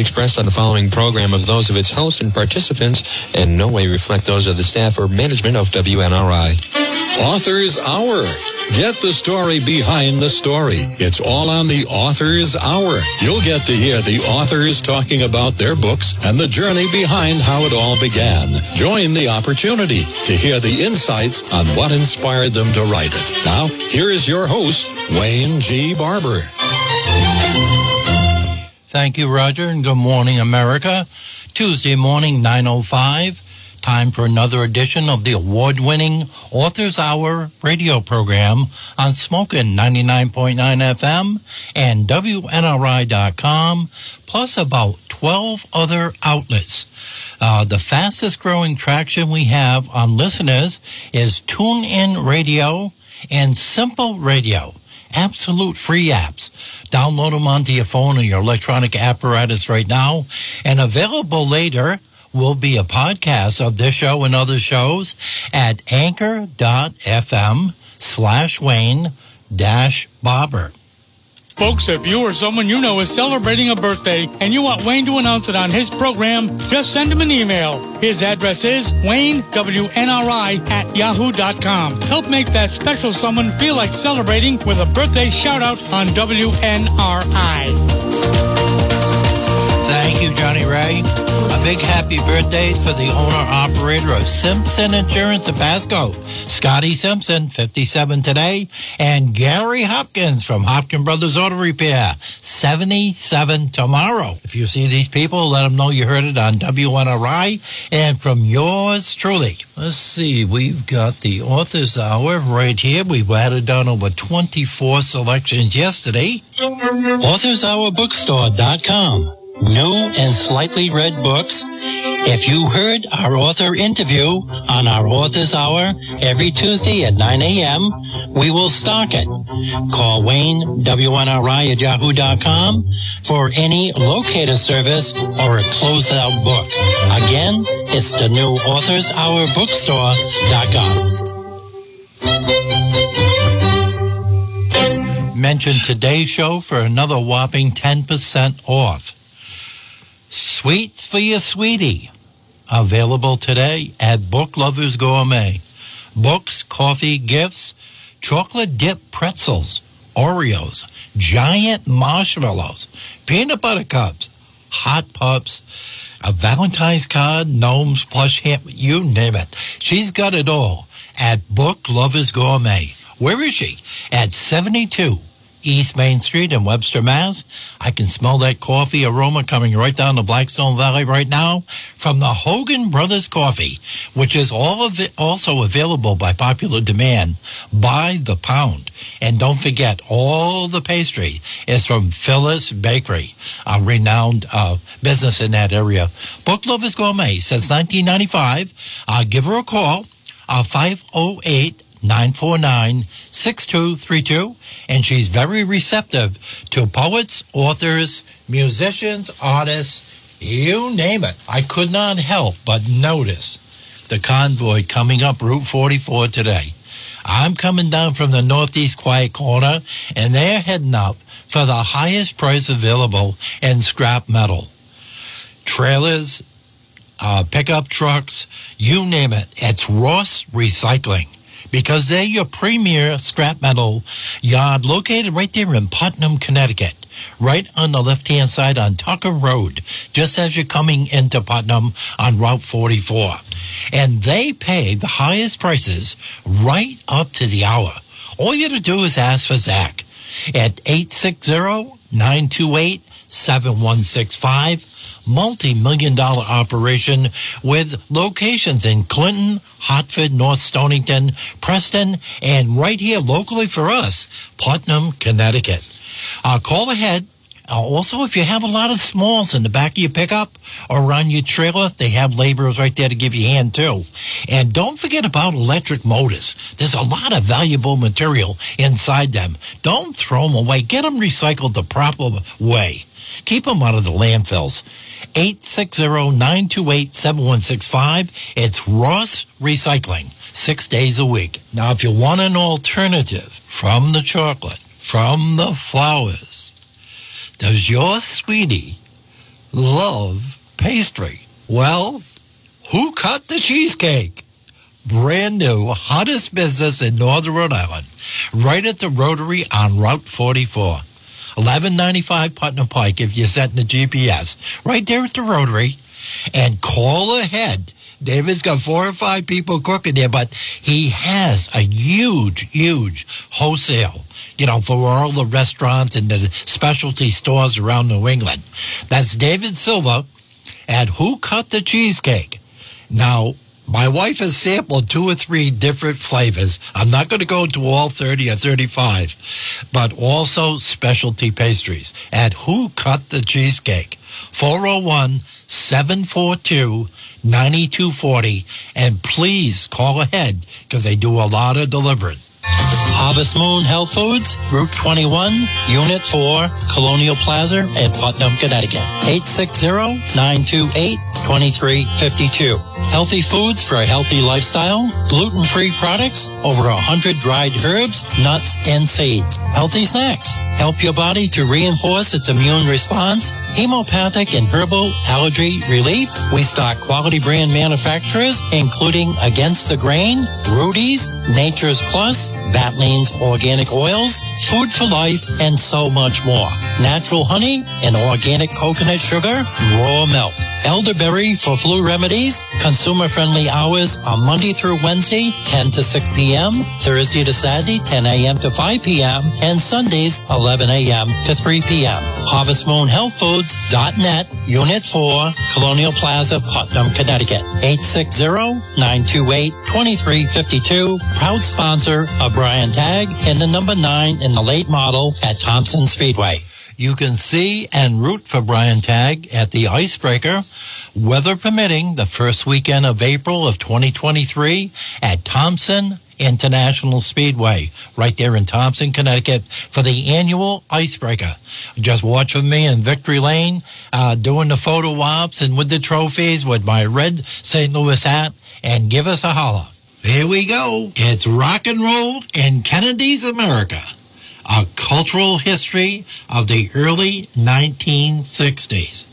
expressed on the following program of those of its hosts and participants in no way reflect those of the staff or management of WNRI. Author's Hour. Get the story behind the story. It's all on the Author's Hour. You'll get to hear the authors talking about their books and the journey behind how it all began. Join the opportunity to hear the insights on what inspired them to write it. Now, here is your host, Wayne G. Barber. Thank you, Roger, and good morning, America. Tuesday morning, 905. Time for another edition of the award-winning Authors Hour radio program on Smokin' 99.9 FM and WNRI.com, plus about 12 other outlets. Uh, the fastest growing traction we have on listeners is TuneIn Radio and Simple Radio absolute free apps. Download them onto your phone or your electronic apparatus right now and available later will be a podcast of this show and other shows at anchor.fm slash Wayne dash Barber. Folks, if you or someone you know is celebrating a birthday and you want Wayne to announce it on his program, just send him an email. His address is WayneWNRI at yahoo.com. Help make that special someone feel like celebrating with a birthday shout out on WNRI. You, Johnny Ray. A big happy birthday for the owner operator of Simpson Insurance of Pasco, Scotty Simpson, 57 today, and Gary Hopkins from Hopkins Brothers Auto Repair, 77 tomorrow. If you see these people, let them know you heard it on WNRI and from yours truly. Let's see, we've got the Authors Hour right here. We've added down over 24 selections yesterday. AuthorsHourBookstore.com new and slightly read books. If you heard our author interview on our Author's Hour every Tuesday at 9 a.m., we will stock it. Call Wayne, WNRI at yahoo.com for any locator service or a closeout book. Again, it's the new Author's Hour Bookstore.com. Mention today's show for another whopping 10% off. Sweets for your sweetie. Available today at Book Lovers Gourmet. Books, coffee, gifts, chocolate dip pretzels, Oreos, giant marshmallows, peanut butter cups, hot pups, a Valentine's card, gnomes, plush ham, you name it. She's got it all at Book Lovers Gourmet. Where is she? At 72 East Main Street in Webster, Mass. I can smell that coffee aroma coming right down the Blackstone Valley right now from the Hogan Brothers Coffee, which is all of it also available by popular demand by the pound. And don't forget, all the pastry is from Phyllis Bakery, a renowned uh, business in that area. Book Lovers Gourmet since 1995. Uh, give her a call, uh, 508 949 6232. And she's very receptive to poets, authors, musicians, artists, you name it. I could not help but notice the convoy coming up Route 44 today. I'm coming down from the Northeast Quiet Corner, and they're heading up for the highest price available in scrap metal. Trailers, uh, pickup trucks, you name it. It's Ross Recycling because they're your premier scrap metal yard located right there in Putnam, Connecticut. Right on the left hand side on Tucker Road, just as you're coming into Putnam on Route 44. And they pay the highest prices right up to the hour. All you have to do is ask for Zach at 860 928 7165 multi-million dollar operation with locations in Clinton, Hartford, North Stonington, Preston, and right here locally for us, Putnam, Connecticut. Uh, call ahead. Uh, also, if you have a lot of smalls in the back of your pickup or around your trailer, they have laborers right there to give you a hand too. And don't forget about electric motors. There's a lot of valuable material inside them. Don't throw them away. Get them recycled the proper way. Keep them out of the landfills. 860-928-7165. It's Ross Recycling, six days a week. Now, if you want an alternative from the chocolate, from the flowers, does your sweetie love pastry. Well, who cut the cheesecake? Brand new, hottest business in Northern Rhode Island, right at the Rotary on Route 44. 1195 Putnam Pike if you're setting the GPS. Right there at the Rotary. And call ahead. David's got four or five people cooking there, but he has a huge, huge wholesale, you know, for all the restaurants and the specialty stores around New England. That's David Silva at Who Cut the Cheesecake. Now, my wife has sampled two or three different flavors. I'm not going to go into all 30 or 35, but also specialty pastries at Who Cut the Cheesecake. 401 742 9240. And please call ahead because they do a lot of delivering. Harvest Moon Health Foods, Route 21, Unit 4, Colonial Plaza in Putnam, Connecticut. 860-928-2352. Healthy foods for a healthy lifestyle, gluten-free products, over 100 dried herbs, nuts, and seeds. Healthy snacks. Help your body to reinforce its immune response. Homeopathic and herbal allergy relief. We stock quality brand manufacturers, including Against the Grain, Rudi's, Nature's Plus, Barlean's Organic Oils, Food for Life, and so much more. Natural honey and organic coconut sugar, raw milk. Elderberry for flu remedies. Consumer-friendly hours are Monday through Wednesday, 10 to 6 p.m., Thursday to Saturday, 10 a.m. to 5 p.m., and Sundays, 11 a.m. to 3 p.m. HarvestMoonHealthFoods.net, Unit 4, Colonial Plaza, Putnam, Connecticut. 860-928-2352. Proud sponsor of Brian Tag and the number 9 in the late model at Thompson Speedway. You can see and root for Brian Tag at the Icebreaker, weather permitting, the first weekend of April of 2023 at Thompson International Speedway, right there in Thompson, Connecticut, for the annual Icebreaker. Just watch with me in Victory Lane, uh, doing the photo ops and with the trophies with my red St. Louis hat, and give us a holler. Here we go. It's rock and roll in Kennedy's America a cultural history of the early 1960s.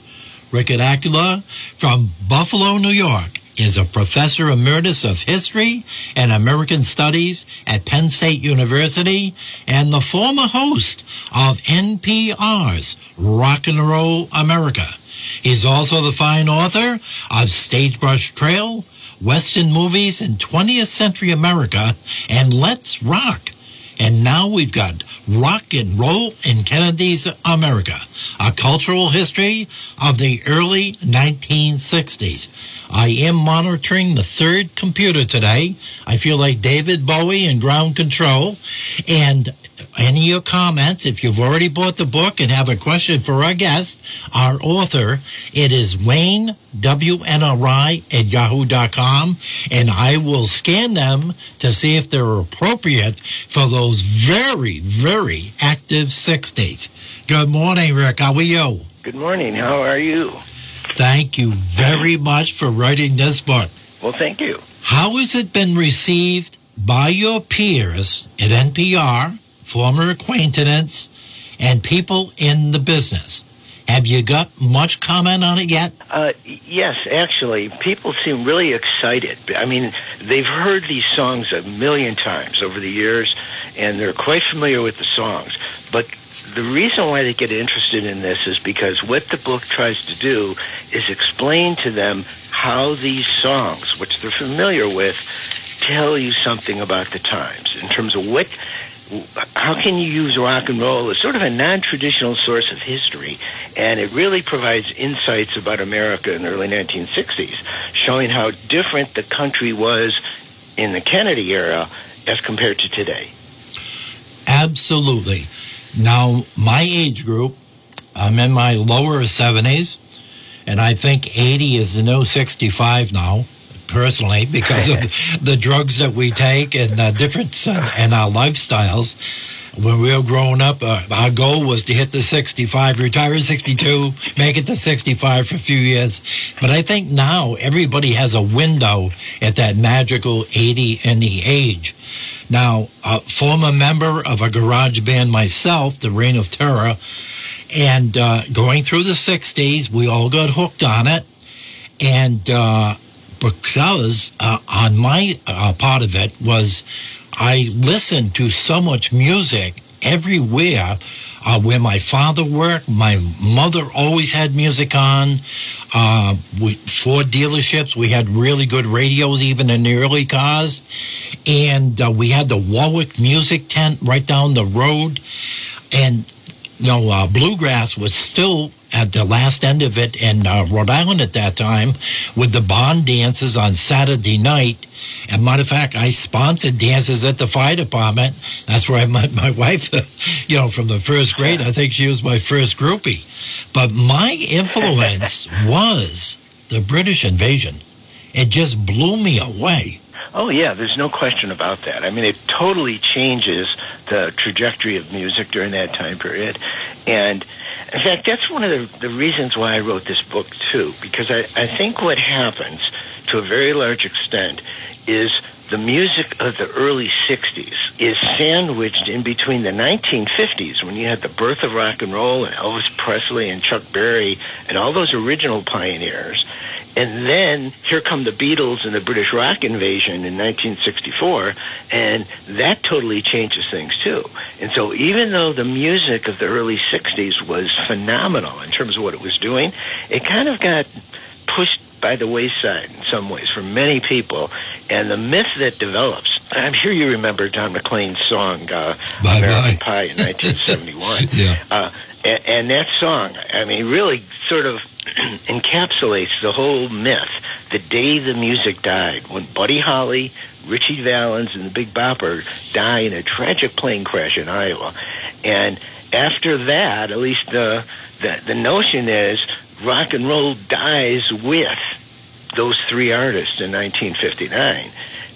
Richard Aquila from Buffalo, New York is a professor emeritus of history and American studies at Penn State University and the former host of NPR's Rock and Roll America. He's also the fine author of Sagebrush Trail, Western Movies in 20th Century America, and Let's Rock. And now we've got rock and roll in Kennedy's America, a cultural history of the early 1960s. I am monitoring the third computer today. I feel like David Bowie in ground control. And any of your comments, if you've already bought the book and have a question for our guest, our author, it is Wayne, WNRI at yahoo.com, and I will scan them to see if they're appropriate for those very, very active 60s. Good morning, Rick. How are you? Good morning. How are you? Thank you very much for writing this book. Well, thank you. How has it been received by your peers at NPR, former acquaintance, and people in the business? Have you got much comment on it yet? Uh, yes, actually, people seem really excited. I mean, they've heard these songs a million times over the years, and they're quite familiar with the songs. But the reason why they get interested in this is because what the book tries to do is explain to them how these songs, which they're familiar with, tell you something about the times in terms of what how can you use rock and roll? As sort of a non-traditional source of history and it really provides insights about america in the early 1960s showing how different the country was in the kennedy era as compared to today. Absolutely. Now my age group i'm in my lower 70s and i think 80 is the new 65 now personally because of the drugs that we take and the difference in, in our lifestyles. When we were growing up, uh, our goal was to hit the 65, retire at 62, make it to 65 for a few years. But I think now everybody has a window at that magical 80 and the age. Now, a former member of a garage band myself, the Reign of Terror, And uh, going through the 60s, we all got hooked on it. And uh, because uh, on my uh, part of it was I listened to so much music everywhere uh, where my father worked. My mother always had music on. Uh, we, Ford dealerships, we had really good radios even in the early cars. And uh, we had the Warwick Music Tent right down the road. And, you know, uh, bluegrass was still at the last end of it in uh, Rhode Island at that time with the bond dances on Saturday night. And matter of fact, I sponsored dances at the fire department. That's where I met my wife, you know, from the first grade. I think she was my first groupie. But my influence was the British invasion. It just blew me away. Oh yeah, there's no question about that. I mean, it totally changes the trajectory of music during that time period, and in fact, that's one of the, the reasons why I wrote this book too, because I, I think what happens to a very large extent is the music of the early 60s is sandwiched in between the 1950s when you had the birth of rock and roll and Elvis Presley and Chuck Berry and all those original pioneers and then here come the Beatles and the British rock invasion in 1964, and that totally changes things too. And so even though the music of the early 60s was phenomenal in terms of what it was doing, it kind of got pushed by the wayside in some ways for many people. And the myth that develops, I'm sure you remember Don McLean's song, uh, Bye American Bye. Pie in 1971. Yeah. Uh, and, and that song, I mean, really sort of encapsulates the whole myth. The day the music died, when Buddy Holly, Ritchie Valens, and the Big Bopper die in a tragic plane crash in Iowa. And after that, at least the, the, the notion is rock and roll dies with those three artists in 1959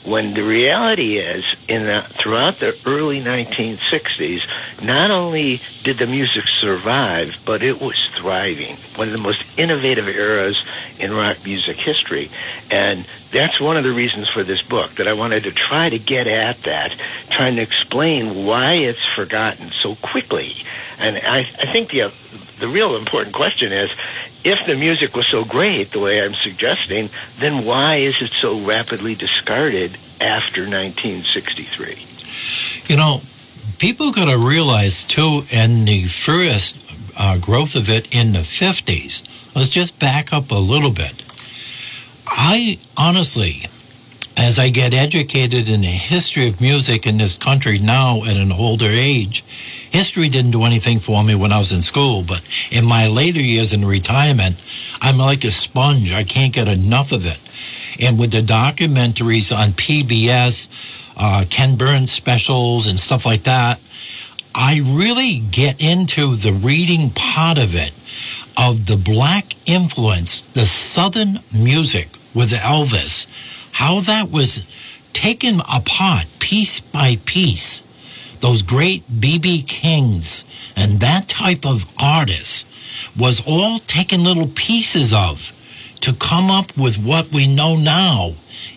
when the reality is in the, throughout the early 1960s not only did the music survive but it was thriving. One of the most innovative eras in rock music history. And that's one of the reasons for this book that I wanted to try to get at that trying to explain why it's forgotten so quickly. And I, I think the the real important question is if the music was so great the way I'm suggesting, then why is it so rapidly discarded after 1963? You know, people got to realize too, and the first uh, growth of it in the 50s, let's just back up a little bit. I honestly, as I get educated in the history of music in this country now at an older age, history didn't do anything for me when I was in school, but in my later years in retirement, I'm like a sponge. I can't get enough of it. And with the documentaries on PBS, uh, Ken Burns specials and stuff like that, I really get into the reading part of it, of the black influence, the Southern music with Elvis, how that was taken apart piece by piece. Those great BB Kings and that type of artist was all taken little pieces of to come up with what we know now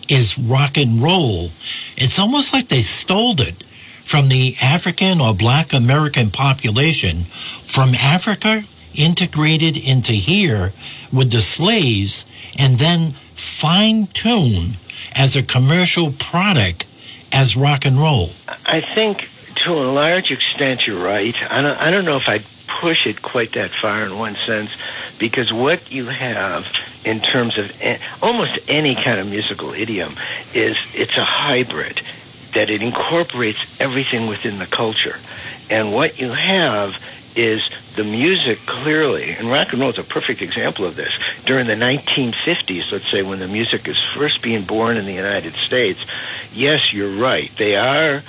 is rock and roll. It's almost like they stole it from the African or black American population from Africa integrated into here with the slaves and then fine tuned as a commercial product as rock and roll. I think to a large extent you're right. I don't, I don't know if I'd push it quite that far in one sense because what you have in terms of almost any kind of musical idiom is it's a hybrid that it incorporates everything within the culture. And what you have is the music clearly, and rock and roll is a perfect example of this. During the 1950s, let's say, when the music is first being born in the United States, yes, you're right. They are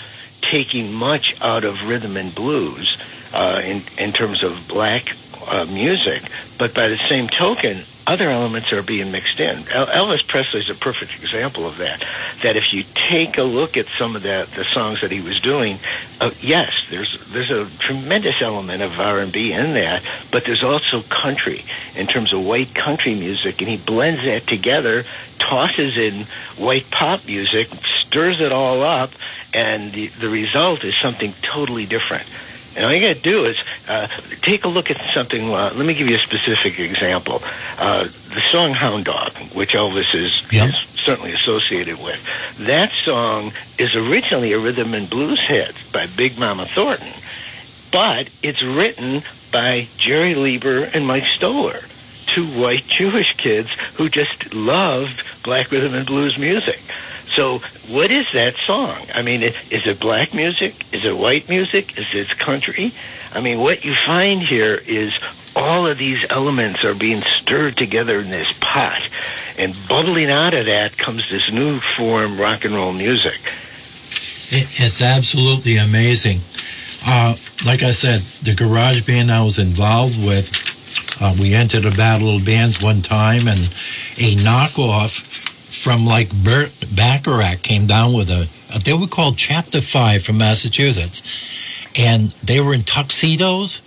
taking much out of rhythm and blues uh, in, in terms of black uh, music, but by the same token, other elements are being mixed in. El- Elvis Presley is a perfect example of that. That if you take a look at some of the, the songs that he was doing, uh, yes, there's there's a tremendous element of R&B in that, but there's also country in terms of white country music, and he blends that together, tosses in white pop music, stirs it all up, and the, the result is something totally different. And all you got to do is uh, take a look at something. Uh, let me give you a specific example. Uh, the song Hound Dog, which Elvis is, Yep. is certainly associated with. That song is originally a rhythm and blues hit by Big Mama Thornton, but it's written by Jerry Leiber and Mike Stoller, two white Jewish kids who just loved black rhythm and blues music. So, what is that song? I mean, is it black music? Is it white music? Is it country? I mean, what you find here is all of these elements are being stirred together in this pot, and bubbling out of that comes this new form, rock and roll music. It's absolutely amazing. Uh, like I said, the garage band I was involved with, uh, we entered a battle of bands one time, and a knockoff from like Burt Bacharach came down with a, they were called Chapter Five from Massachusetts, and they were in tuxedos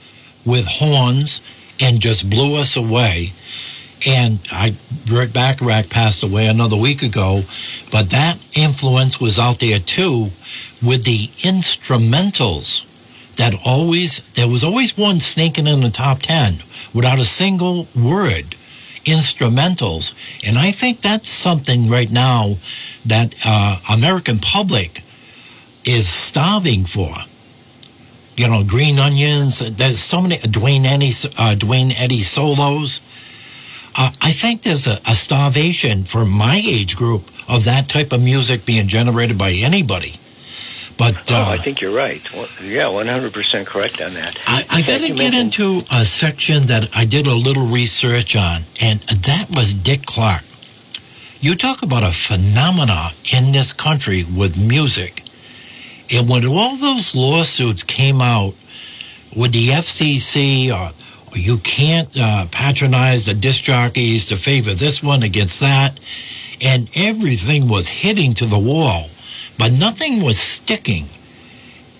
with horns and just blew us away. And I, Burt Bacharach passed away another week ago, but that influence was out there too with the instrumentals that always, there was always one sneaking in the top 10 without a single word instrumentals. And I think that's something right now that uh, American public is starving for. You know, Green Onions. There's so many Duane Eddy, uh, Dwayne solos. Uh, I think there's a, a starvation for my age group of that type of music being generated by anybody. But Oh, uh, I think you're right. Well, Yeah, 100% correct on that. I, I got to get into a section that I did a little research on, and that was Dick Clark. You talk about a phenomena in this country with music. And when all those lawsuits came out with the FCC, or, or you can't uh, patronize the disc jockeys to favor this one against that, and everything was hitting to the wall, but nothing was sticking.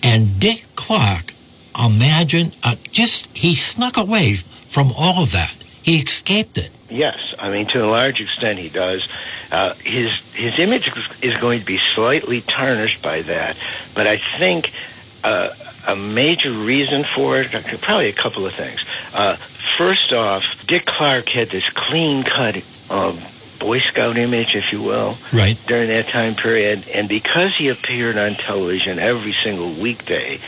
And Dick Clark, imagine, uh, just he snuck away from all of that. He escaped it. Yes, I mean to a large extent he does. Uh, his his image is going to be slightly tarnished by that, but I think uh, a major reason for it, probably a couple of things. Uh, first off, Dick Clark had this clean cut um, Boy Scout image, if you will, Right. during that time period, and because he appeared on television every single weekday,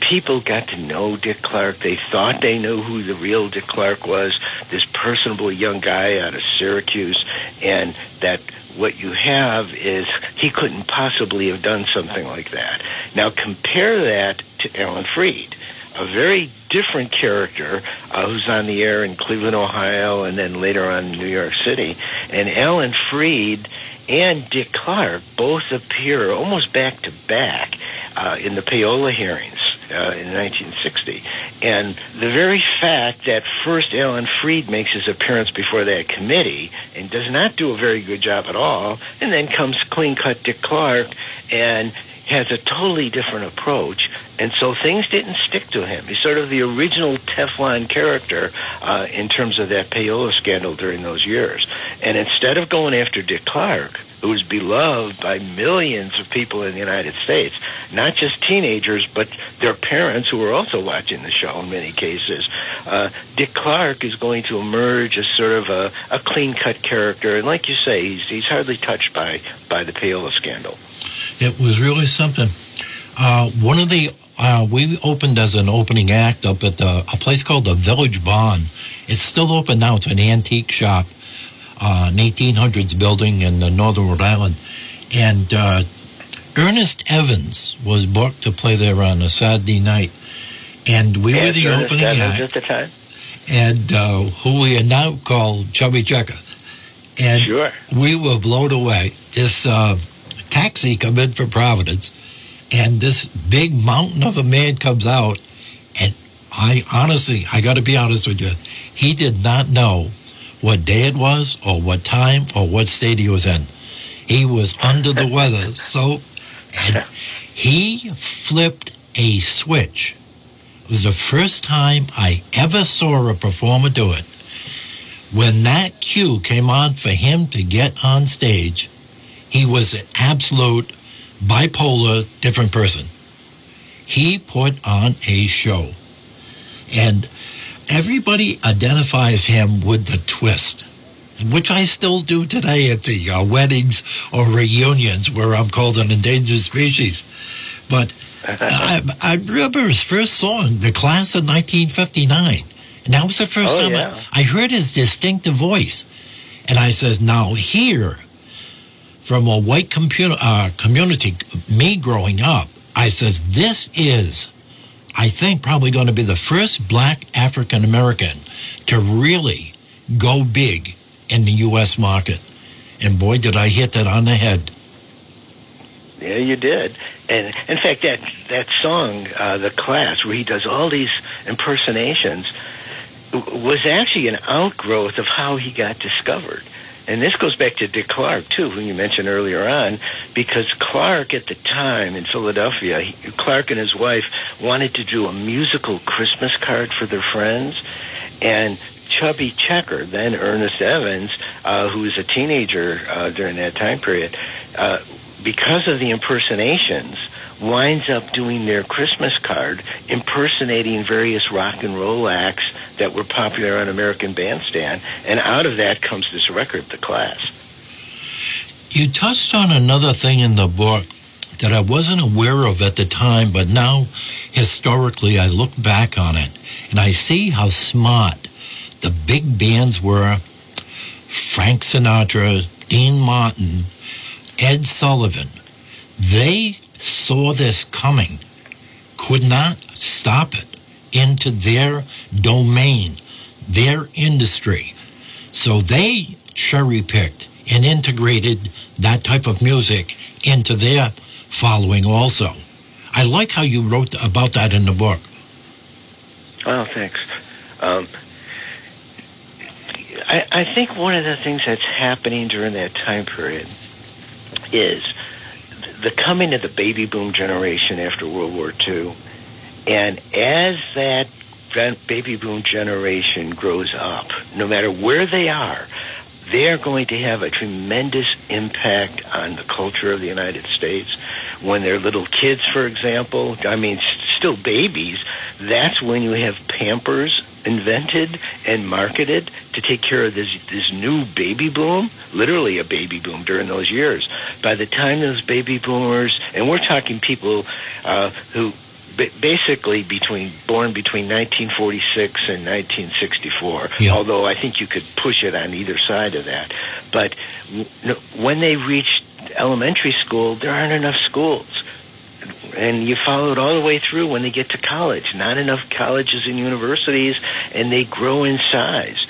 people got to know Dick Clark. They thought they knew who the real Dick Clark was, this personable young guy out of Syracuse, and that what you have is he couldn't possibly have done something like that. Now compare that to Alan Freed, a very different character uh, who's on the air in Cleveland, Ohio, and then later on in New York City. And Alan Freed and Dick Clark both appear almost back to back uh, in the payola hearings uh, in 1960. And the very fact that first Alan Freed makes his appearance before that committee and does not do a very good job at all, and then comes clean cut Dick Clark and has a totally different approach, and so things didn't stick to him. He's sort of the original Teflon character uh, in terms of that payola scandal during those years. And instead of going after Dick Clark, who was beloved by millions of people in the United States, not just teenagers, but their parents who were also watching the show in many cases, uh, Dick Clark is going to emerge as sort of a, a clean-cut character. And like you say, he's, he's hardly touched by, by the payola scandal. It was really something. Uh, one of the uh, we opened as an opening act up at the, a place called the Village Bond. It's still open now. It's an antique shop, uh, an 1800s building in northern Rhode Island, and uh, Ernest Evans was booked to play there on a Saturday night, and we were the Ernest opening Evans act. at the time? and uh, who we are now called Chubby Checker. And Sure. we were blown away. This uh, taxi come in from Providence, and this big mountain of a man comes out, and I honestly, I got to be honest with you, he did not know what day it was, or what time, or what state he was in. He was under the weather, so, and he flipped a switch. It was the first time I ever saw a performer do it. When that cue came on for him to get on stage, he was an absolute bipolar different person. he put on a show. And everybody identifies him with the twist, which I still do today at the uh, weddings or reunions where I'm called an endangered species. But I, I remember his first song, The Class of 1959. And that was the first Oh, time yeah. I, I heard his distinctive voice. And I says, now here, from a white computer, uh, community, me growing up, I says, this is, I think, probably going to be the first black African American to really go big in the U.S. market. And boy, did I hit that on the head. Yeah, you did. And in fact, that that song, uh, "The Class," where he does all these impersonations, was actually an outgrowth of how he got discovered. And this goes back to Dick Clark too, who you mentioned earlier on, because Clark at the time in Philadelphia, he, Clark and his wife wanted to do a musical Christmas card for their friends, and Chubby Checker, then Ernest Evans, uh, who was a teenager uh, during that time period, uh, because of the impersonations, winds up doing their Christmas card impersonating various rock and roll acts that were popular on American Bandstand, and out of that comes this record, The Class. You touched on another thing in the book that I wasn't aware of at the time, but now historically I look back on it and I see how smart the big bands were Frank Sinatra, Dean Martin, Ed Sullivan. They saw this coming, could not stop it into their domain, their industry. So they cherry picked and integrated that type of music into their following also. I like how you wrote about that in the book. Oh, thanks. Um, I, I think one of the things that's happening during that time period is the coming of the baby boom generation after World War II. And as that baby boom generation grows up, no matter where they are, they are going to have a tremendous impact on the culture of the United States. When they're little kids, for example, I mean, still babies, that's when you have Pampers invented and marketed to take care of this this new baby boom, literally a baby boom during those years. By the time those baby boomers, and we're talking people uh, who basically between born between 1946 and 1964. Yeah. Although I think you could push it on either side of that, but w- when they reach elementary school, there aren't enough schools and you follow it all the way through when they get to college. Not enough colleges and universities, and they grow in size.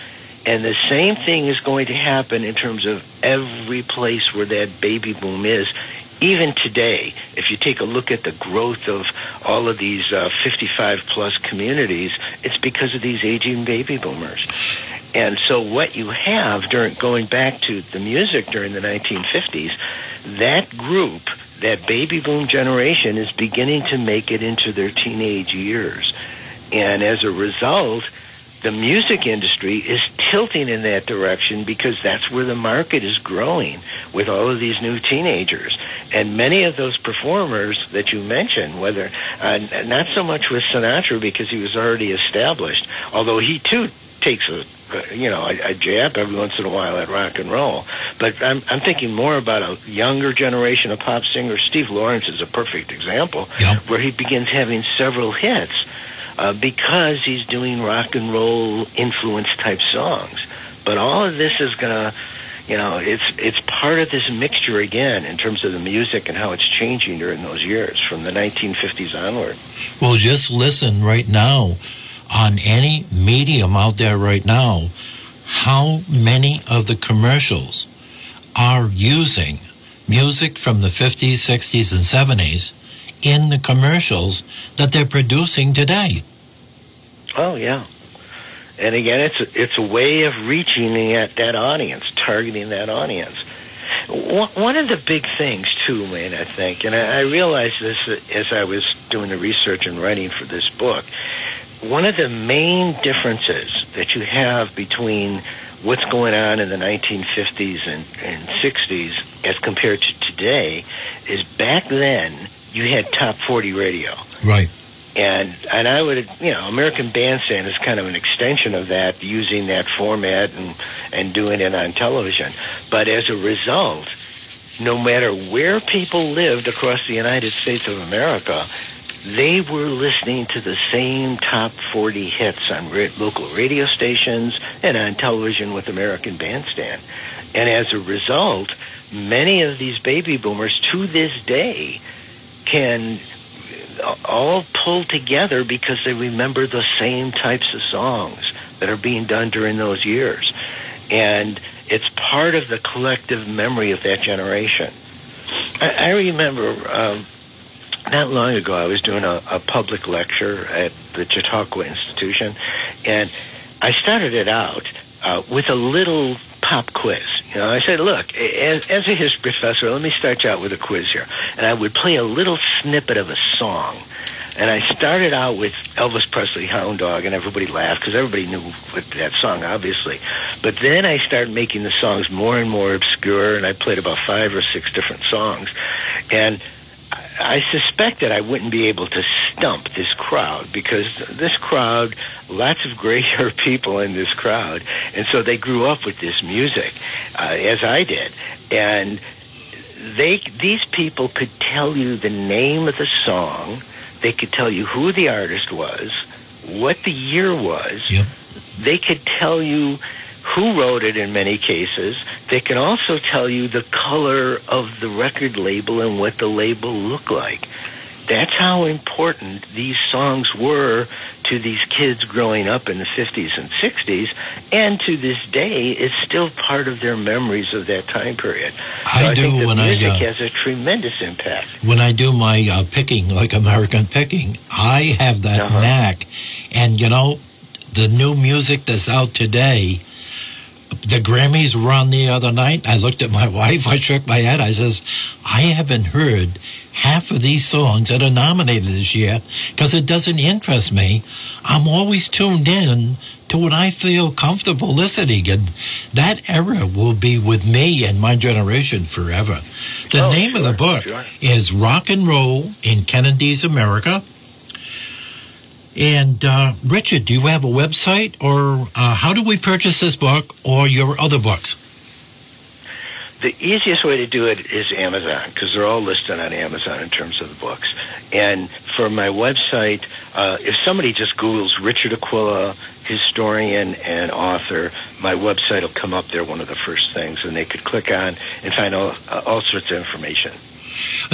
And the same thing is going to happen in terms of every place where that baby boom is. Even today, if you take a look at the growth of all of these uh, 55 plus communities, it's because of these aging baby boomers. And so what you have during going back to the music during the 1950s, that group, that baby boom generation is beginning to make it into their teenage years. And as a result, the music industry is tilting in that direction because that's where the market is growing with all of these new teenagers. And many of those performers that you mentioned, whether uh, not so much with Sinatra because he was already established, although he too takes a you know I, a jab every once in a while at rock and roll. But I'm I'm thinking more about a younger generation of pop singers. Steve Lawrence is a perfect example Yeah. where he begins having several hits uh, because he's doing rock and roll influence type songs. But all of this is gonna, you know, it's it's part of this mixture again in terms of the music and how it's changing during those years from the 1950s onward. Well, just listen right now on any medium out there right now how many of the commercials are using music from the 50s, 60s, and 70s in the commercials that they're producing today. Oh yeah. And again, it's a, it's a way of reaching that, that audience, targeting that audience. One of the big things too, man, I think, and I realized this as I was doing the research and writing for this book. One of the main differences that you have between what's going on in the 1950s and, and 60s as compared to today is back then you had top 40 radio. Right. And and I would you know American Bandstand is kind of an extension of that, using that format and and doing it on television. But as a result, no matter where people lived across the United States of America, they were listening to the same top 40 hits on local radio stations and on television with American Bandstand. And as a result, many of these baby boomers to this day can all pull together because they remember the same types of songs that are being done during those years. And it's part of the collective memory of that generation. I, I remember um, not long ago I was doing a, a public lecture at the Chautauqua Institution, and I started it out uh, with a little pop quiz. You know, I said, look, as, as a history professor, let me start you out with a quiz here. And I would play a little snippet of a song. And I started out with Elvis Presley, Hound Dog, and everybody laughed because everybody knew that song, obviously. But then I started making the songs more and more obscure, and I played about five or six different songs. And I suspected I wouldn't be able to stump this crowd because this crowd, lots of greater people in this crowd, and so they grew up with this music, uh, as I did, and they these people could tell you the name of the song, they could tell you who the artist was, what the year was, Yep. they could tell you who wrote it in many cases. They can also tell you the color of the record label and what the label looked like. That's how important these songs were to these kids growing up in the 50s and 60s, and to this day, it's still part of their memories of that time period. So I do think the when I, music uh, has a tremendous impact. when I do my uh, picking, like American picking, I have that Uh-huh. knack. And you know, the new music that's out today, the Grammys were on the other night. I looked at my wife. I shook my head. I says, I haven't heard half of these songs that are nominated this year because it doesn't interest me. I'm always tuned in to what I feel comfortable listening, and that era will be with me and my generation forever. The Oh, name of the book sure. is Rock and Roll in Kennedy's America. And uh, Richard, do you have a website, or uh, how do we purchase this book or your other books? The easiest way to do it is Amazon because they're all listed on Amazon in terms of the books. And for my website, uh, if somebody just Googles Richard Aquila, historian and author, my website will come up there, one of the first things, and they could click on and find all, uh, all sorts of information.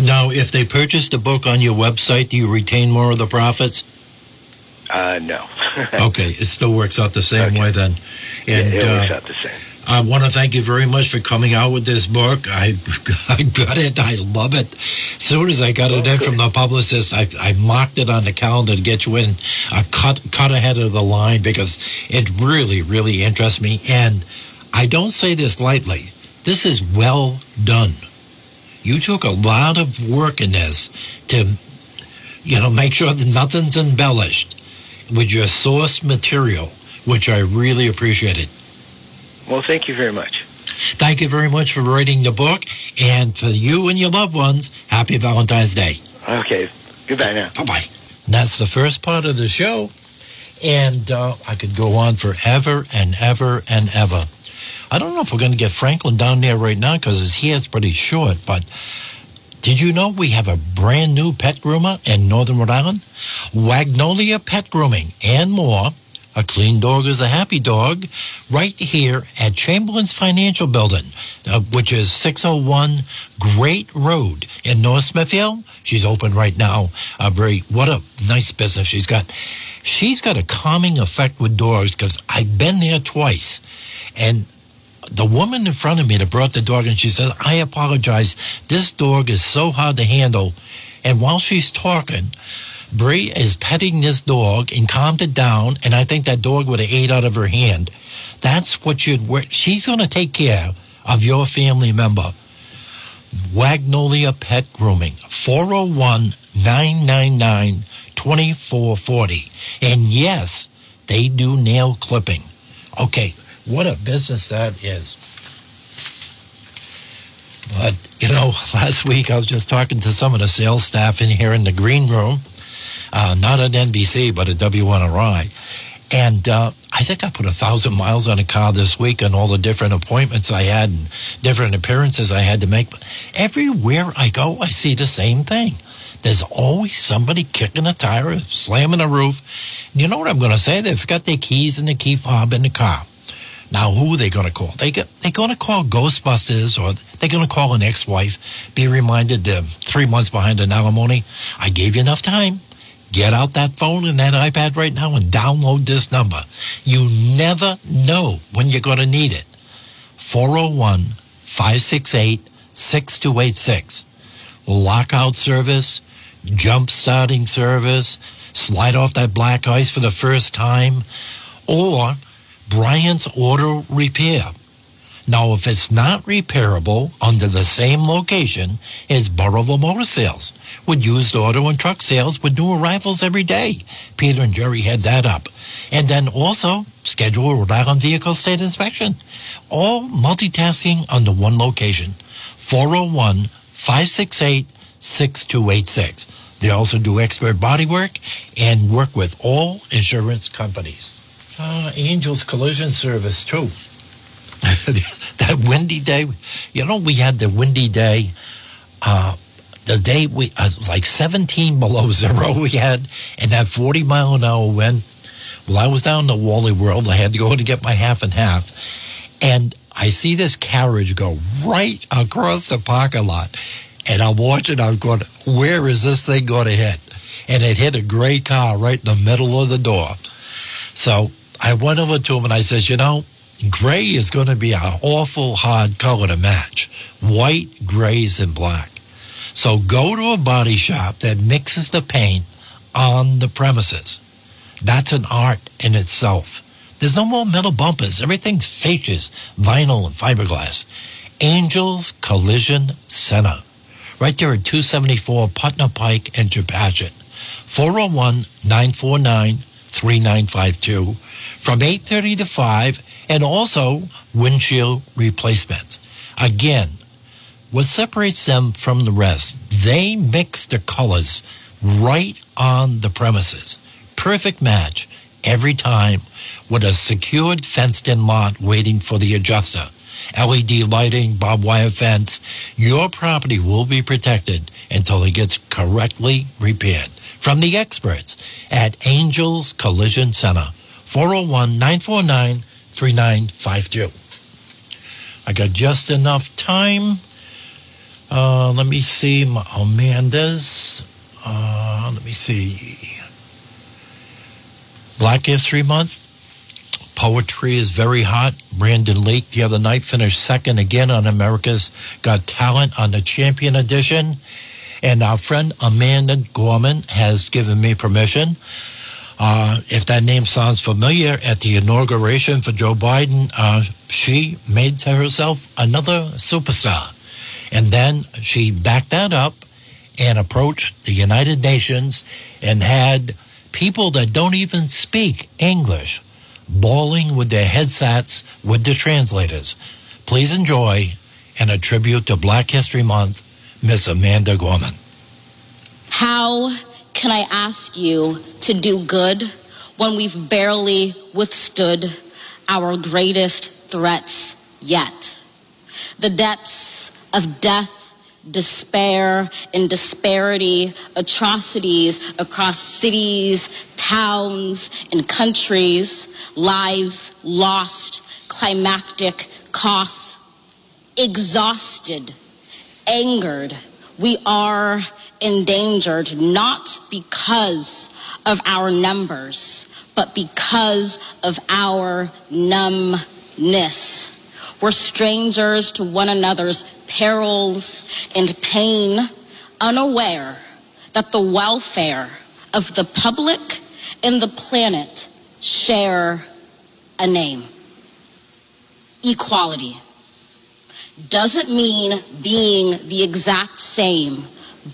Now, if they purchase the book on your website, do you retain more of the profits? Uh, no. Okay, it still works out the same Okay. way then. Yeah, And it works uh, out the same. I want to thank you very much for coming out with this book. I, I got it. I love it. As soon as I got it Oh, in good. from the publicist, I, I marked it on the calendar to get you in a cut, cut ahead of the line because it really, really interests me. And I don't say this lightly. This is well done. You took a lot of work in this to, you know, make sure that nothing's embellished with your source material, which I really appreciated. Well, thank you very much. Thank you very much for writing the book. And for you and your loved ones, happy Valentine's Day. Okay. Goodbye now. Bye bye. That's the first part of the show. And uh, I could go on forever and ever and ever. I don't know if we're going to get Franklin down there right now because his hair's pretty short, but did you know we have a brand new pet groomer in Northern Rhode Island? Wagnolia Pet Grooming and more. A clean dog is a happy dog right here at Chamberlain's Financial Building, uh, which is 601 Great Road in North Smithfield. She's open right now. Uh, very, what a nice business she's got. She's got a calming effect with dogs because I've been there twice. And the woman in front of me that brought the dog and she said, I apologize. This dog is so hard to handle. And while she's talking, Brie is petting this dog and calmed it down. And I think that dog would have ate out of her hand. That's what you'd work. She's going to take care of your family member. Wagnolia Pet Grooming, 401 999 2440. And yes, they do nail clipping. Okay, what a business that is. But, you know, last week I was just talking to some of the sales staff in here in the green room. uh, not at NBC, but at WNRI. And uh, I think I put a thousand miles on a car this week on all the different appointments I had and different appearances I had to make. But everywhere I go, I see the same thing. There's always somebody kicking a tire, slamming a roof. And you know what I'm going to say? They forgot their keys and the key fob in the car. Now, who are they going to call? They get, they're going to call Ghostbusters or they're going to call an ex-wife, be reminded they're three months behind in alimony. I gave you enough time. Get out that phone and that iPad right now and download this number. You never know when you're going to need it. 401 568 6286. Lockout service, jump starting service, slide off that black ice for the first time, or Bryant's Auto Repair. Now, if it's not repairable under the same location as Burrillville Motor Sales, with used auto and truck sales with new arrivals every day. Peter and Jerry had that up. And then also schedule a Rhode Island vehicle state inspection. All multitasking under one location. 401 568 6286. They also do expert body work and work with all insurance companies. Uh, Angels Collision Service, too. that windy day, you know, we had the windy day. Uh, the day we uh, was like 17 below zero we had, and that 40 mile an hour wind. Well, I was down in the Wally World. I had to go to get my half and half, and I see this carriage go right across the parking lot, and I'm watching. I'm going, where is this thing going to hit? And it hit a gray car right in the middle of the door. So I went over to him and I said, you know, gray is going to be an awful hard color to match. White, grays, and black. So go to a body shop that mixes the paint on the premises. That's an art in itself. There's no more metal bumpers. Everything's fascias, vinyl, and fiberglass. Angels Collision Center. Right there at 274 Putnam Pike and Chepachet. 401 949 3952 from 8.30 to 5 and also windshield replacement. Again, what separates them from the rest, they mix the colors right on the premises. Perfect match every time with a secured fenced in lot waiting for the adjuster. LED lighting, barbed wire fence. Your property will be protected until it gets correctly repaired. From the experts at Angels Collision Center, 401 949 3952. I got just enough time. Uh, let me see. Amanda's. Uh, let me see. Black History Month. Poetry is very hot. Brandon Leake the other night finished second again on America's Got Talent on the Champion Edition. And our friend Amanda Gorman has given me permission. Uh, if that name sounds familiar, at the inauguration for Joe Biden, uh, she made herself another superstar. And then she backed that up and approached the United Nations and had people that don't even speak English bawling with their headsets with the translators. Please enjoy and a tribute to Black History Month, Miss Amanda Gorman. How can I ask you to do good when we've barely withstood our greatest threats yet? The depths of death despair and disparity, atrocities across cities, towns, and countries, lives lost, climactic costs, exhausted, angered. We are endangered not because of our numbers, but because of our numbness. We're strangers to one another's perils and pain, unaware that the welfare of the public and the planet share a name. Equality doesn't mean being the exact same,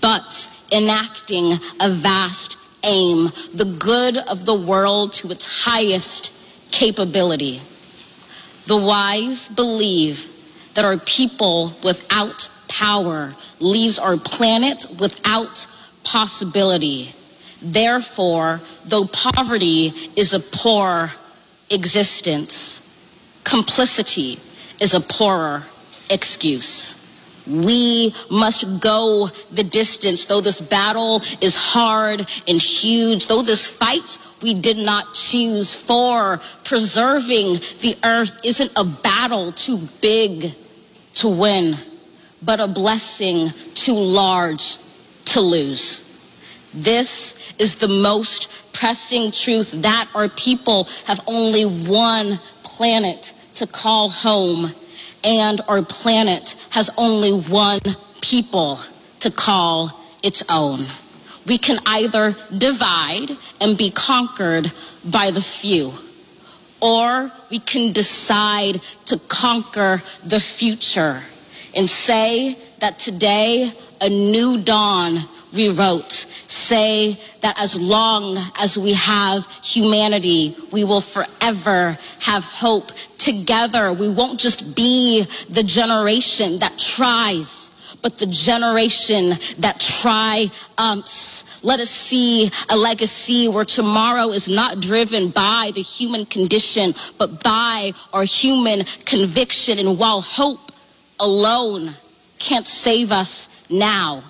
but enacting a vast aim, the good of the world to its highest capability. The wise believe that our people without power leaves our planet without possibility. Therefore, though poverty is a poor existence, complicity is a poorer excuse. We must go the distance, though this battle is hard and huge, though this fight we did not choose for preserving the earth isn't a battle too big to win, but a blessing too large to lose. This is the most pressing truth that our people have only one planet to call home and our planet has only one people to call its own. We can either divide and be conquered by the few, or we can decide to conquer the future and say that today a new dawn rewrote say that as long as we have humanity, we will forever have hope. Together, we won't just be the generation that tries but the generation that triumphs. Let us see a legacy where tomorrow is not driven by the human condition, but by our human conviction. And while hope alone can't save us now,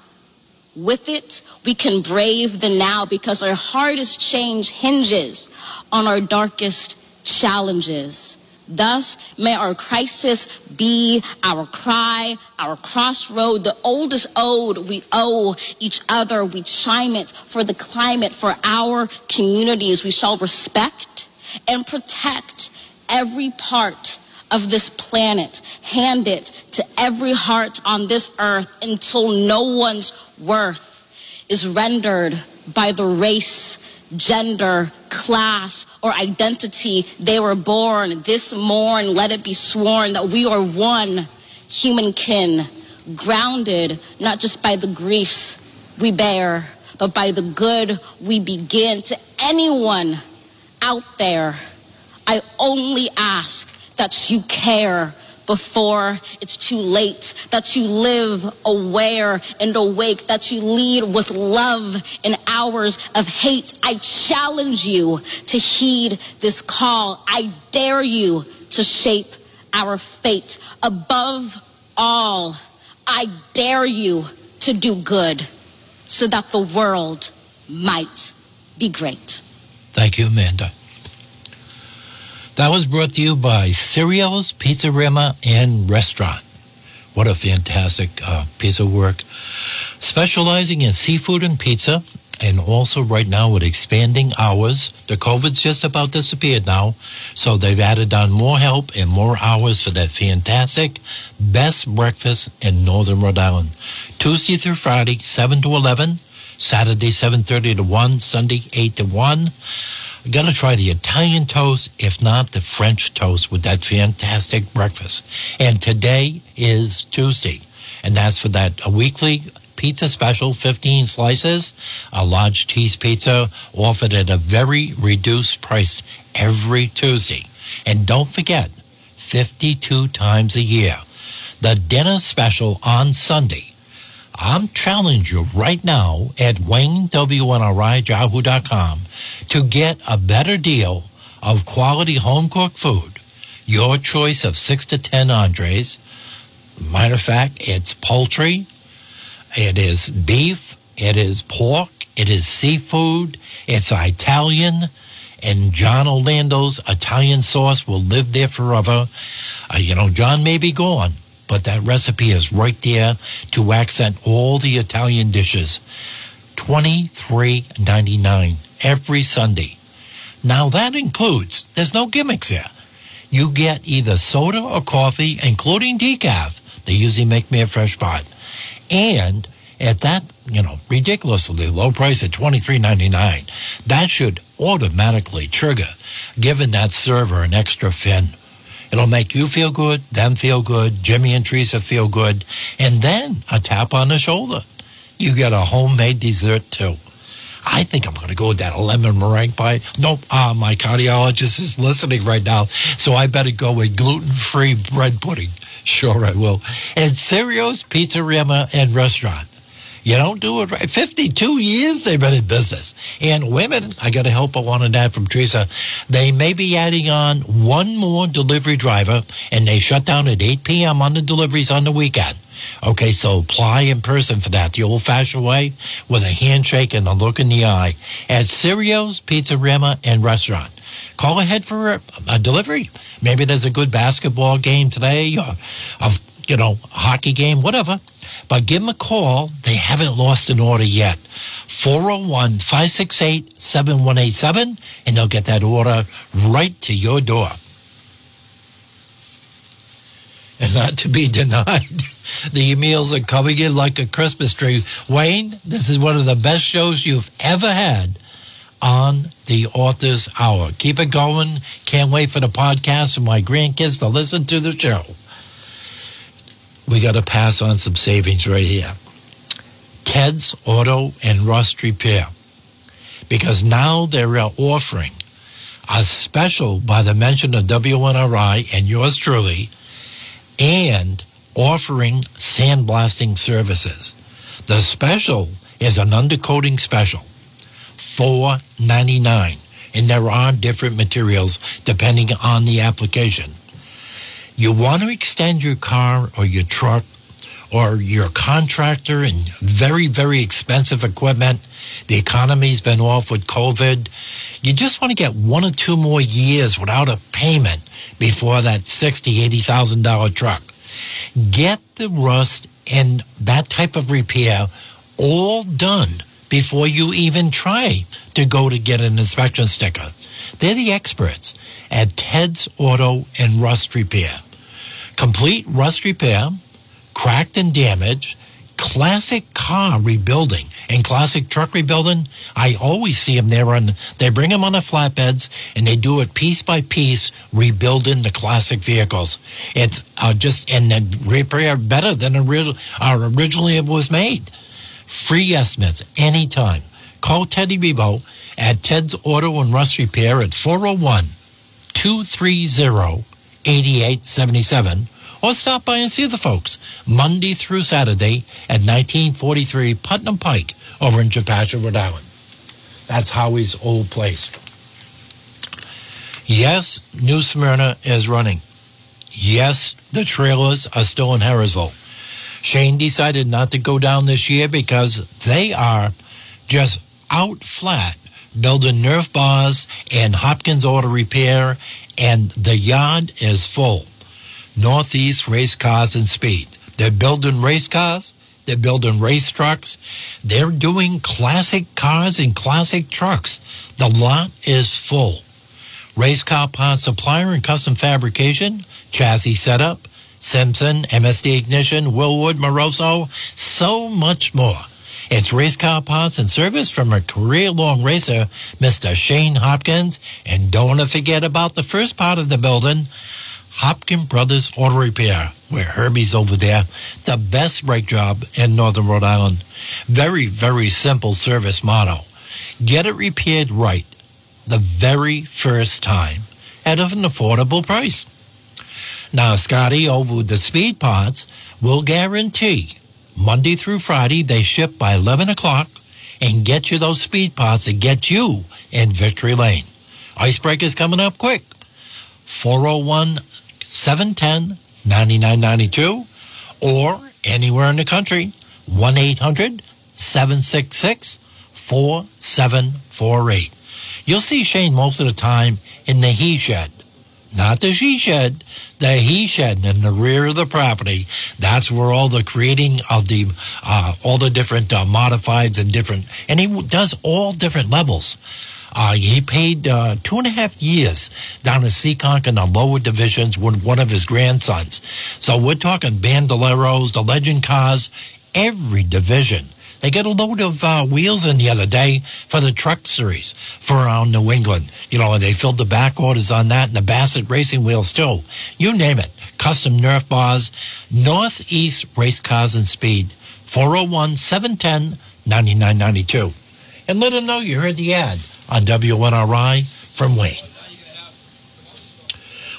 with it, we can brave the now because our hardest change hinges on our darkest challenges. Thus, may our crisis be our cry, our crossroad, the oldest ode we owe each other. We chime it for the climate, for our communities. We shall respect and protect every part of this planet. Hand it to every heart on this earth until no one's worth is rendered by the race, gender, class, or identity they were born. This morn, let it be sworn that we are one human kin, grounded not just by the griefs we bear, but by the good we begin. To anyone out there, I only ask that you care before it's too late, that you live aware and awake, that you lead with love in hours of hate. I challenge you to heed this call. I dare you to shape our fate. Above all, I dare you to do good so that the world might be great. Thank you, Amanda. That was brought to you by Cereals, Pizzeria, and Restaurant. What a fantastic uh, piece of work. Specializing in seafood and pizza, and also right now with expanding hours. The COVID's just about disappeared now, so they've added on more help and more hours for that fantastic best breakfast in Northern Rhode Island. Tuesday through Friday, 7 to 11, Saturday, 7.30 to 1, Sunday, 8 to 1. You got to try the Italian toast, if not the French toast, with that fantastic breakfast. And today is Tuesday, and that's for that a weekly pizza special, 15 slices, a large cheese pizza offered at a very reduced price every Tuesday. And don't forget, 52 times a year, the dinner special on Sunday. I'm challenging you right now at WayneWNRI.yahoo.com to get a better deal of quality home cooked food. Your choice of six to ten entrees. Matter of fact, it's poultry, it is beef, it is pork, it is seafood, it's Italian, and John Orlando's Italian sauce will live there forever. Uh, you know, John may be gone, but that recipe is right there to accent all the Italian dishes. Twenty three ninety nine every Sunday. Now that includes, there's no gimmicks here. You get either soda or coffee, including decaf. They usually make me a fresh pot. And at that, you know, ridiculously low price at twenty three ninety nine, that should automatically trigger giving that server an extra fin. It'll make you feel good, them feel good, Jimmy and Teresa feel good, and then a tap on the shoulder. You get a homemade dessert too. I think I'm going to go with that lemon meringue pie. Nope, uh, my cardiologist is listening right now, so I better go with gluten-free bread pudding. Sure, I will. And Cereals Pizzeria and Restaurant. You don't do it right. 52 years they've been in business. And women, I got a help I wanted that from Teresa. They may be adding on one more delivery driver and they shut down at 8 p.m. on the deliveries on the weekend. Okay, so apply in person for that the old fashioned way with a handshake and a look in the eye at Cereals, Pizza Rama, and Restaurant. Call ahead for a, a delivery. Maybe there's a good basketball game today or a you know, hockey game, whatever. But give them a call. They haven't lost an order yet. 401 568 7187, and they'll get that order right to your door. And not to be denied, the emails are coming in like a Christmas tree. Wayne, this is one of the best shows you've ever had on the Author's Hour. Keep it going. Can't wait for the podcast for my grandkids to listen to the show we got to pass on some savings right here. Ted's Auto and Rust Repair. Because now they're offering a special by the mention of WNRI and yours truly, and offering sandblasting services. The special is an undercoating special, four ninety nine, and there are different materials depending on the application you want to extend your car or your truck or your contractor and very, very expensive equipment, the economy's been off with COVID. You just want to get one or two more years without a payment before that sixty, eighty thousand dollar truck. Get the rust and that type of repair all done before you even try to go to get an inspection sticker. They're the experts at Ted's Auto and Rust Repair complete rust repair, cracked and damaged, classic car rebuilding and classic truck rebuilding. I always see them there on. They bring them on the flatbeds and they do it piece by piece, rebuilding the classic vehicles. It's uh, just and then repair better than original, uh, originally it was made. Free estimates anytime. Call Teddy Rebo at Ted's Auto and Rust Repair at 401 230 8877 or stop by and see the folks Monday through Saturday at 1943 Putnam Pike over in Chepachet, Rhode Island. That's Howie's old place. Yes, New Smyrna is running. Yes, the trailers are still in Harrisville. Shane decided not to go down this year because they are just out flat building Nerf bars and Hopkins Auto Repair, and the yard is full. Northeast Race Cars and Speed. They're building race cars. They're building race trucks. They're doing classic cars and classic trucks. The lot is full. Race car parts supplier and custom fabrication, chassis setup, Simpson, MSD Ignition, Wilwood, Moroso, so much more. It's race car parts and service from a career-long racer, Mr. Shane Hopkins. And don't forget about the first part of the building, Hopkins Brothers Auto Repair, where Herbie's over there. The best brake job in Northern Rhode Island. Very, very simple service motto. Get it repaired right the very first time at an affordable price. Now, Scotty over the speed parts will guarantee Monday through Friday, they ship by 11 o'clock and get you those speed parts that get you in Victory Lane. Icebreaker's coming up quick. 401 710 9992 or anywhere in the country 1 800 766 4748. You'll see Shane most of the time in the he shed not the she shed, the he shed in the rear of the property. That's where all the creating of the uh, all the different uh, modifieds and different, and he does all different levels. Uh, he paid uh, two and a half years down in Seekonk in the lower divisions with one of his grandsons. So we're talking bandoleros, the legend cars, every division. They got a load of uh, wheels in the other day for the truck series for around New England. You know, and they filled the back orders on that and the Bassett racing wheels too. You name it. Custom Nerf bars, Northeast Race Cars and Speed, 401 710 9992. And let them know you heard the ad on WNRI from Wayne.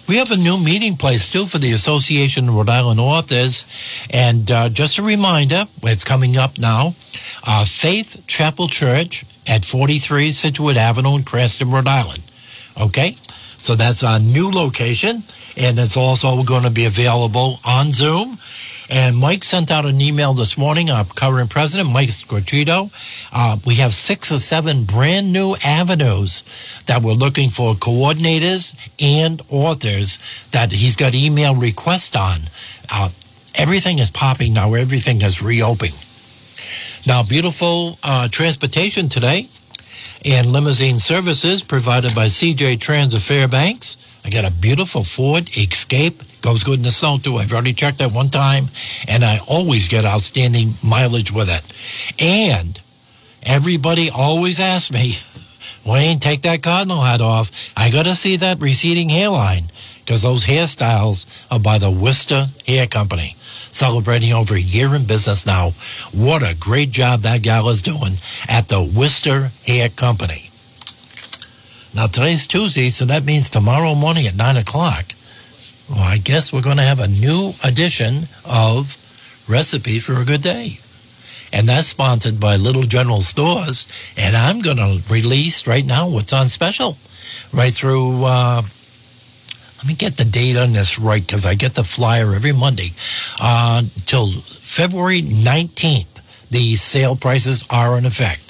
We have a new meeting place too for the Association of Rhode Island Authors. And uh, just a reminder, it's coming up now. Uh, Faith Chapel Church at 43 Scituate Avenue in Cranston, Rhode Island. Okay? So that's our new location. And it's also going to be available on Zoom. And Mike sent out an email this morning, our current president, Mike Squatrito. Uh, we have six or seven brand new avenues that we're looking for coordinators and authors that he's got email requests on. Uh, everything is popping now, everything is reopening. Now, beautiful uh, transportation today and limousine services provided by CJ Trans of Fairbanks. I got a beautiful Ford Escape. Goes good in the snow too. I've already checked that one time, and I always get outstanding mileage with it. And everybody always asks me, Wayne, take that cardinal hat off. I got to see that receding hairline because those hairstyles are by the Worcester Hair Company. Celebrating over a year in business now. What a great job that gal is doing at the Worcester Hair Company. Now, today's Tuesday, so that means tomorrow morning at 9 o'clock, well, I guess we're going to have a new edition of Recipe for a Good Day. And that's sponsored by Little General Stores. And I'm going to release right now what's on special right through. Uh, let me get the date on this right because I get the flyer every Monday uh, till February 19th. The sale prices are in effect.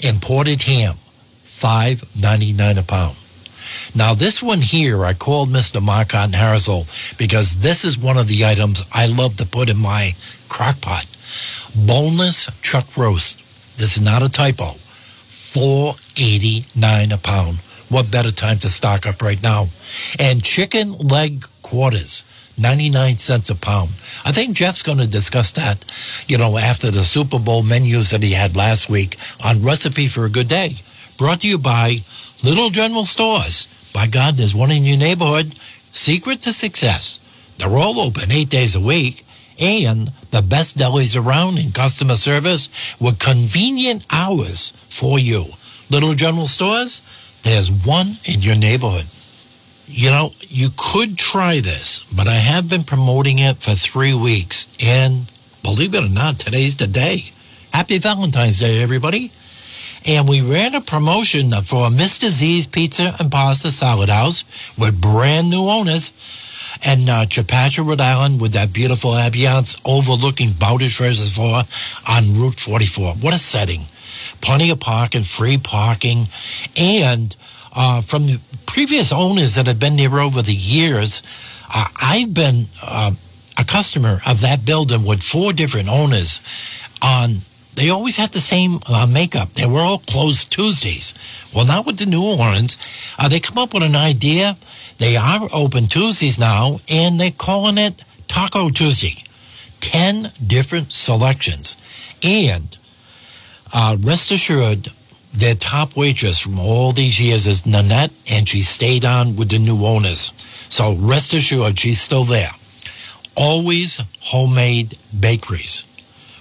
Imported ham, five ninety nine a pound. Now, this one here, I called Mr. Marcotte Harrisel because this is one of the items I love to put in my crock pot. Boneless chuck roast. This is not a typo. Four eighty nine a pound. What better time to stock up right now? And chicken leg quarters. 99 cents a pound. I think Jeff's going to discuss that, you know, after the Super Bowl menus that he had last week on Recipe for a Good Day. Brought to you by Little General Stores. By God, there's one in your neighborhood. Secret to success. They're all open eight days a week and the best delis around in customer service with convenient hours for you. Little General Stores, there's one in your neighborhood. You know, you could try this, but I have been promoting it for three weeks. And believe it or not, today's the day. Happy Valentine's Day, everybody. And we ran a promotion for Mr. Z's Pizza and Pasta Salad House with brand new owners and uh, Rhode Island, with that beautiful ambiance overlooking Bowdish Reservoir on Route 44. What a setting! Plenty of parking, free parking, and uh, from the previous owners that have been there over the years, uh, I've been uh, a customer of that building with four different owners. On they always had the same uh, makeup. They were all closed Tuesdays. Well, not with the new ones, uh, they come up with an idea. They are open Tuesdays now, and they're calling it Taco Tuesday. Ten different selections, and uh, rest assured, their top waitress from all these years is Nanette, and she stayed on with the new owners. So rest assured, she's still there. Always homemade bakeries.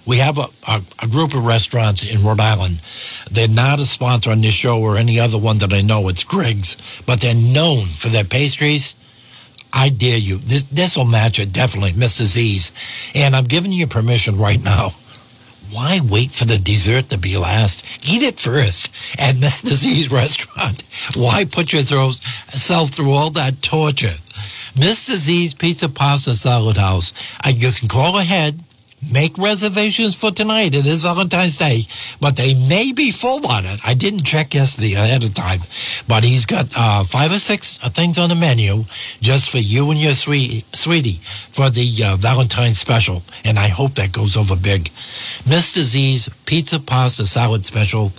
We have a, a, a, group of restaurants in Rhode Island. They're not a sponsor on this show or any other one that I know. It's Gregg's, but they're known for their pastries. I dare you. This this will match it definitely, Mr. Z's. And I'm giving you permission right now why wait for the dessert to be last? Eat it first at Mr. Z's restaurant. Why put yourself through all that torture? Mr. Z's Pizza Pasta Salad House. You can call ahead Make reservations for tonight. It is Valentine's Day, but they may be full on it. I didn't check yesterday ahead of time, but he's got uh, five or six things on the menu just for you and your sweet, sweetie for the uh, Valentine's special, and I hope that goes over big. Mr. Z's Pizza Pasta Salad Special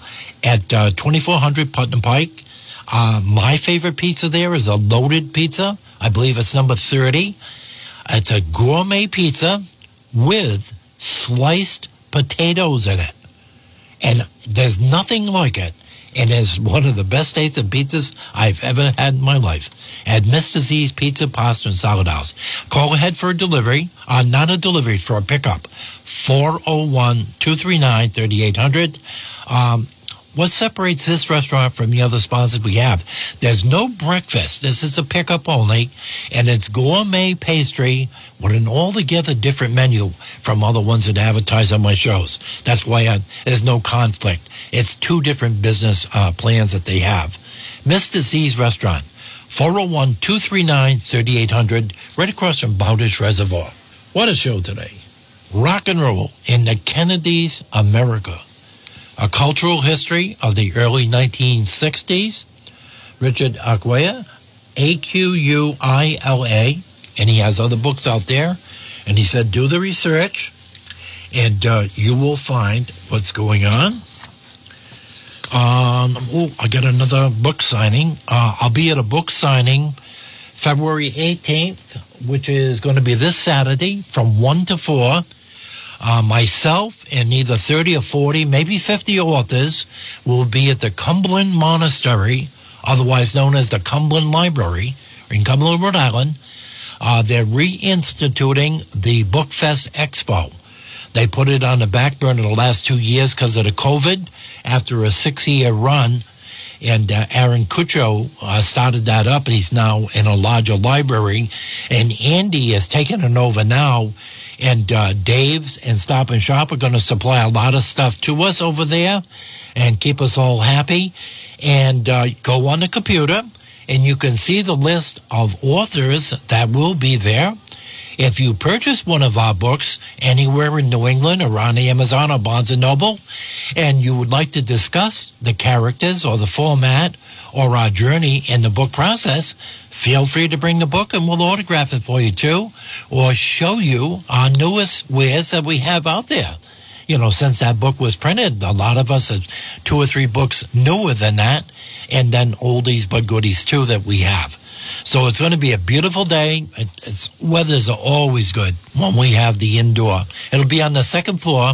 at uh, 2400 Putnam Pike. Uh, my favorite pizza there is a loaded pizza. I believe it's number 30. It's a gourmet pizza with sliced potatoes in it. And there's nothing like it. And It is one of the best tastes of pizzas I've ever had in my life. At Mr. Z's Pizza, Pasta, and Salad House. Call ahead for a delivery, uh, not a delivery, for a pickup. 401 239 3800. What separates this restaurant from the other sponsors we have? There's no breakfast. This is a pickup only, and it's gourmet pastry with an altogether different menu from other ones that advertise on my shows. That's why I, there's no conflict. It's two different business uh, plans that they have. Mr. Z's Restaurant, 401 239 3800, right across from Bowdish Reservoir. What a show today! Rock and roll in the Kennedys, America a cultural history of the early 1960s. Richard Aquila, A Q U I L A, and he has other books out there. And he said, do the research, and uh, you will find what's going on. Um, oh, I got another book signing. Uh, I'll be at a book signing February 18th, which is going to be this Saturday from 1 to 4 uh, myself and either 30 or 40, maybe 50 authors will be at the Cumberland Monastery, otherwise known as the Cumberland Library in Cumberland, Rhode Island. Uh, they're reinstituting the Bookfest Expo. They put it on the back burner the last two years because of the COVID after a six year run. And uh, Aaron Kucho uh, started that up. He's now in a larger library. And Andy has taken it over now and uh, Dave's and Stop and Shop are going to supply a lot of stuff to us over there and keep us all happy. And uh, go on the computer and you can see the list of authors that will be there. If you purchase one of our books anywhere in New England or on Amazon or Barnes & Noble, and you would like to discuss the characters or the format or our journey in the book process, feel free to bring the book and we'll autograph it for you too, or show you our newest wares that we have out there. You know, since that book was printed, a lot of us have two or three books newer than that, and then oldies but goodies too that we have. So it's going to be a beautiful day. It's weathers are always good when we have the indoor. It'll be on the second floor,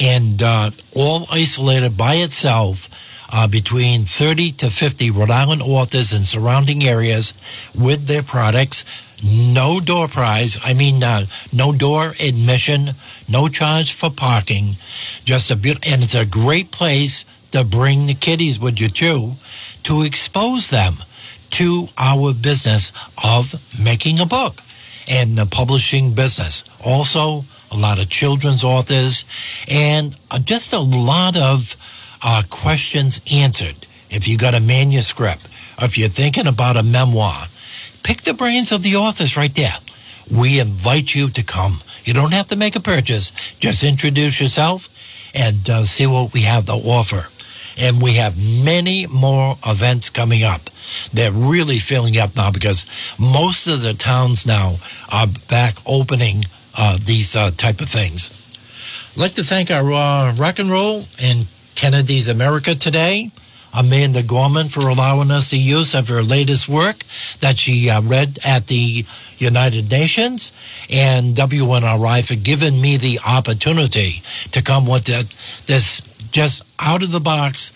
and uh, all isolated by itself uh, between 30 to 50 Rhode Island authors in surrounding areas with their products. No door prize. I mean, uh, no door admission, no charge for parking. Just a beautiful, and it's a great place to bring the kiddies with you too, to expose them to our business of making a book and the publishing business. Also, a lot of children's authors and uh, just a lot of uh, questions answered. If you got a manuscript, or if you're thinking about a memoir, pick the brains of the authors right there. We invite you to come. You don't have to make a purchase. Just introduce yourself and uh, see what we have to offer. And we have many more events coming up. They're really filling up now because most of the towns now are back opening uh, these uh, type of things. I'd like to thank our uh, rock and roll and Kennedy's America Today. Amanda Gorman for allowing us the use of her latest work that she uh, read at the United Nations, and WNRI for giving me the opportunity to come with the, this just out of the box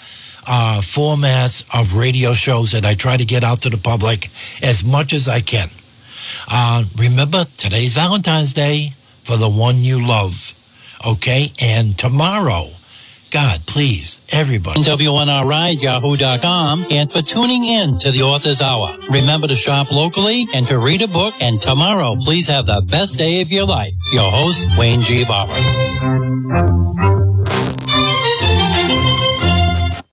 uh, formats of radio shows that I try to get out to the public as much as I can. Uh, remember, today's Valentine's Day for the one you love. Okay? And tomorrow, God, please, everybody. WNRI, yahoo.com, and for tuning in to the Author's Hour. Remember to shop locally and to read a book. And tomorrow, please have the best day of your life. Your host, Wayne G. Barber.